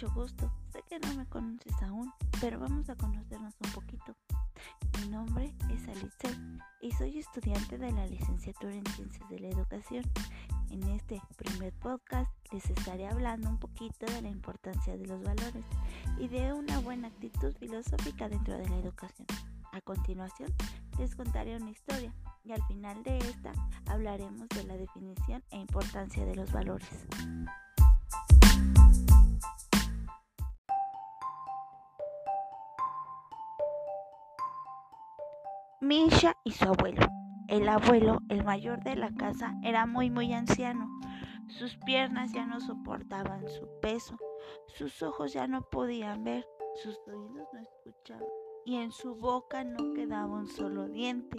mucho gusto. Sé que no me conoces aún, pero vamos a conocernos un poquito. Mi nombre es Alice y soy estudiante de la licenciatura en Ciencias de la Educación. En este primer podcast les estaré hablando un poquito de la importancia de los valores y de una buena actitud filosófica dentro de la educación. A continuación, les contaré una historia y al final de esta hablaremos de la definición e importancia de los valores. Misha y su abuelo. El abuelo, el mayor de la casa, era muy muy anciano. Sus piernas ya no soportaban su peso, sus ojos ya no podían ver, sus oídos no escuchaban y en su boca no quedaba un solo diente.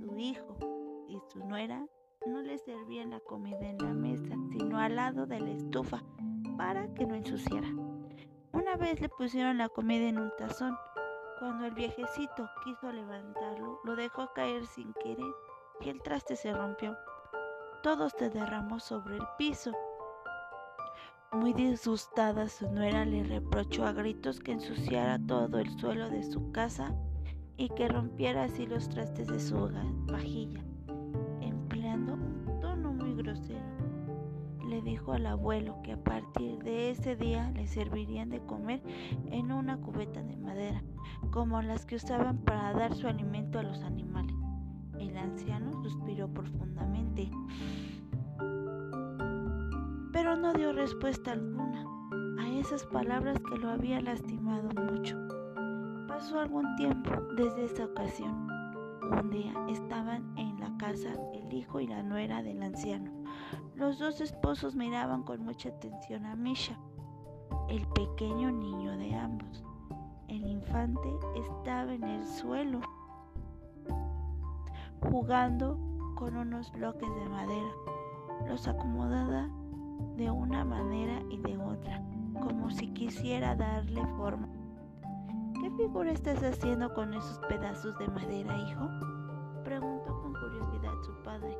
Su hijo y su nuera no le servían la comida en la mesa, sino al lado de la estufa para que no ensuciara. Una vez le pusieron la comida en un tazón. Cuando el viejecito quiso levantarlo, lo dejó caer sin querer y el traste se rompió. Todo se derramó sobre el piso. Muy disgustada, su nuera le reprochó a gritos que ensuciara todo el suelo de su casa y que rompiera así los trastes de su vajilla, dijo al abuelo que a partir de ese día le servirían de comer en una cubeta de madera, como las que usaban para dar su alimento a los animales. El anciano suspiró profundamente pero no dio respuesta alguna a esas palabras que lo había lastimado mucho. Pasó algún tiempo desde esa ocasión. Un día estaban en la casa el hijo y la nuera del anciano. Los dos esposos miraban con mucha atención a Misha, el pequeño niño de ambos. El infante estaba en el suelo jugando con unos bloques de madera. Los acomodaba de una manera y de otra, como si quisiera darle forma. ¿Qué figura estás haciendo con esos pedazos de madera, hijo? Preguntó con curiosidad su padre.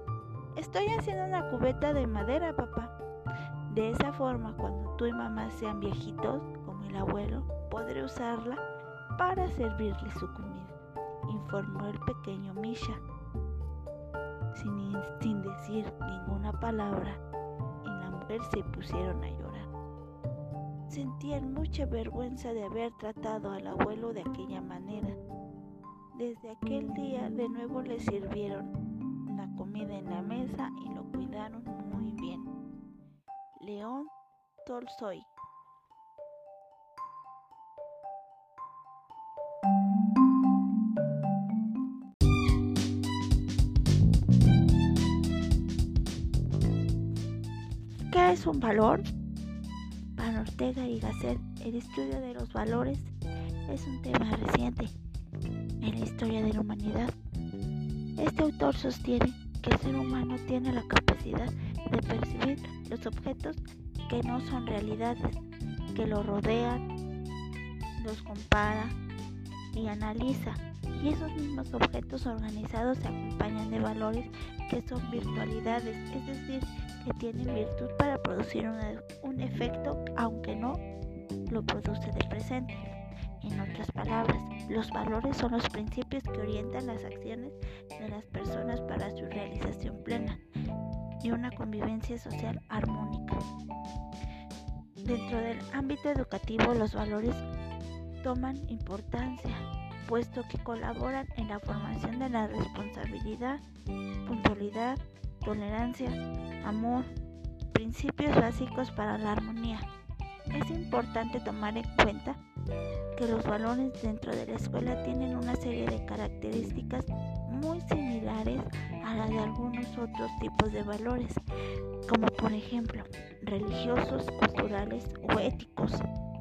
Estoy haciendo una cubeta de madera, papá. De esa forma, cuando tú y mamá sean viejitos, como el abuelo, podré usarla para servirle su comida, informó el pequeño Misha. Sin, sin decir ninguna palabra, se pusieron a llorar. Sentían mucha vergüenza de haber tratado al abuelo de aquella manera. Desde aquel día de nuevo le sirvieron muy bien. León Tolstoy ¿Qué es un valor? Para Ortega y Gasset, el estudio de los valores es un tema reciente en la historia de la humanidad. Este autor sostiene que el ser humano tiene la capacidad de percibir los objetos que no son realidades, que lo rodean, los compara y analiza. Y esos mismos objetos organizados se acompañan de valores que son virtualidades, es decir, que tienen virtud para producir un efecto aunque no lo produce de presente. En otras palabras, los valores son los principios que orientan las acciones de las personas para su realización plena y una convivencia social armónica. Dentro del ámbito educativo, los valores toman importancia, puesto que colaboran en la formación de la responsabilidad, puntualidad, tolerancia, amor, principios básicos para la armonía. Es importante tomar en cuenta que los valores dentro de la escuela tienen una serie de características muy similares a las de algunos otros tipos de valores, como por ejemplo religiosos, culturales o éticos,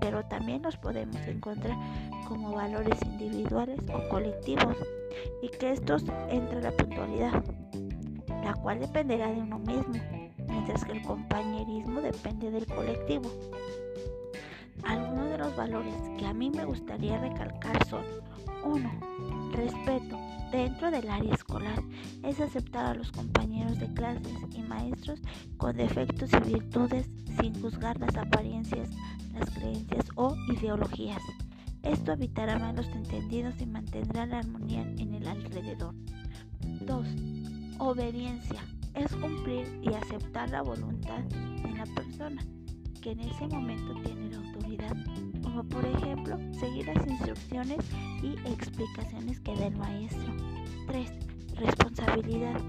pero también los podemos encontrar como valores individuales o colectivos y que estos entre la puntualidad, la cual dependerá de uno mismo, mientras que el compañerismo depende del colectivo. Los valores que a mí me gustaría recalcar son 1. Respeto. Dentro del área escolar es aceptar a los compañeros de clases y maestros con defectos y virtudes sin juzgar las apariencias, las creencias o ideologías. Esto evitará malos entendidos y mantendrá la armonía en el alrededor. 2. Obediencia. Es cumplir y aceptar la voluntad de la persona que en ese momento tiene la autoridad, como por ejemplo seguir las instrucciones y explicaciones que dé el maestro. 3. Responsabilidad.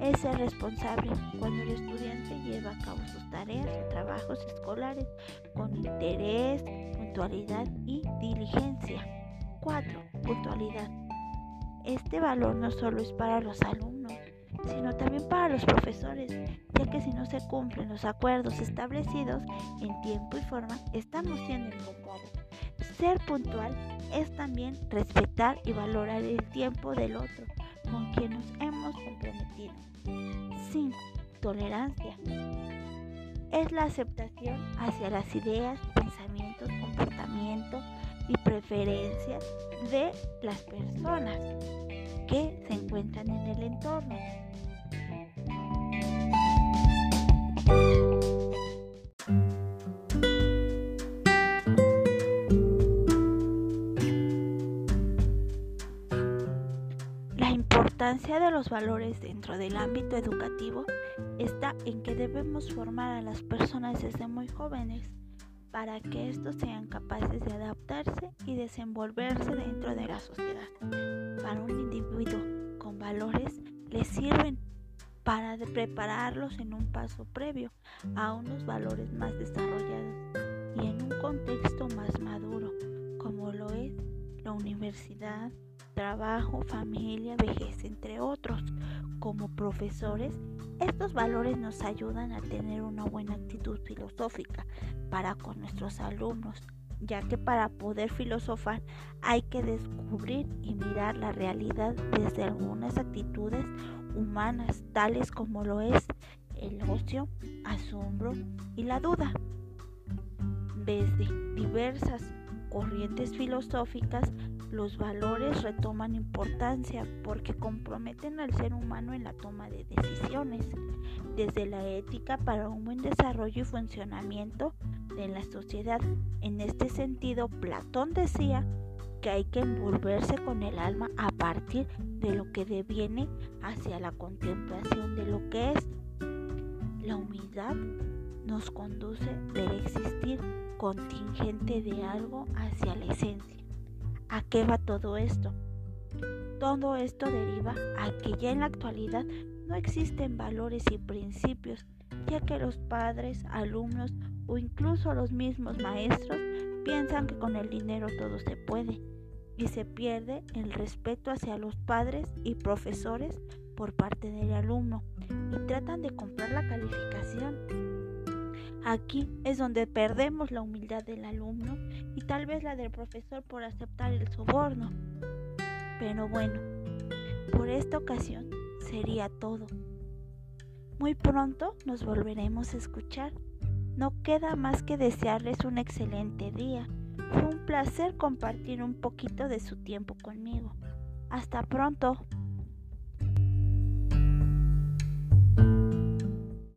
Es ser responsable cuando el estudiante lleva a cabo sus tareas o trabajos escolares con interés, puntualidad y diligencia. 4. Puntualidad. Este valor no solo es para los alumnos, sino también para los profesores, ya que si no se cumplen los acuerdos establecidos en tiempo y forma, estamos siendo inculpados. Ser puntual es también respetar y valorar el tiempo del otro con quien nos hemos comprometido. 5. Tolerancia. Es la aceptación hacia las ideas, pensamientos, comportamientos y preferencias de las personas que se encuentran en el entorno. Importancia de los valores dentro del ámbito educativo está en que debemos formar a las personas desde muy jóvenes para que estos sean capaces de adaptarse y desenvolverse dentro de la sociedad. Para un individuo con valores les sirven para prepararlos en un paso previo a unos valores más desarrollados y en un contexto más maduro, como lo es la universidad, trabajo, familia, vejez, entre otros. Como profesores, estos valores nos ayudan a tener una buena actitud filosófica para con nuestros alumnos, ya que para poder filosofar hay que descubrir y mirar la realidad desde algunas actitudes humanas, tales como lo es el ocio, asombro y la duda. Desde diversas corrientes filosóficas los valores retoman importancia porque comprometen al ser humano en la toma de decisiones, desde la ética para un buen desarrollo y funcionamiento de la sociedad. En este sentido, Platón decía que hay que envolverse con el alma a partir de lo que deviene hacia la contemplación de lo que es. La humildad nos conduce del existir contingente de algo hacia la esencia. ¿A qué va todo esto? Todo esto deriva a que ya en la actualidad no existen valores y principios, ya que los padres, alumnos o incluso los mismos maestros piensan que con el dinero todo se puede y se pierde el respeto hacia los padres y profesores por parte del alumno y tratan de comprar la calificación Aquí es donde perdemos la humildad del alumno y tal vez la del profesor por aceptar el soborno. Pero bueno, por esta ocasión sería todo. Muy pronto nos volveremos a escuchar. No queda más que desearles un excelente día. Fue un placer compartir un poquito de su tiempo conmigo. Hasta pronto.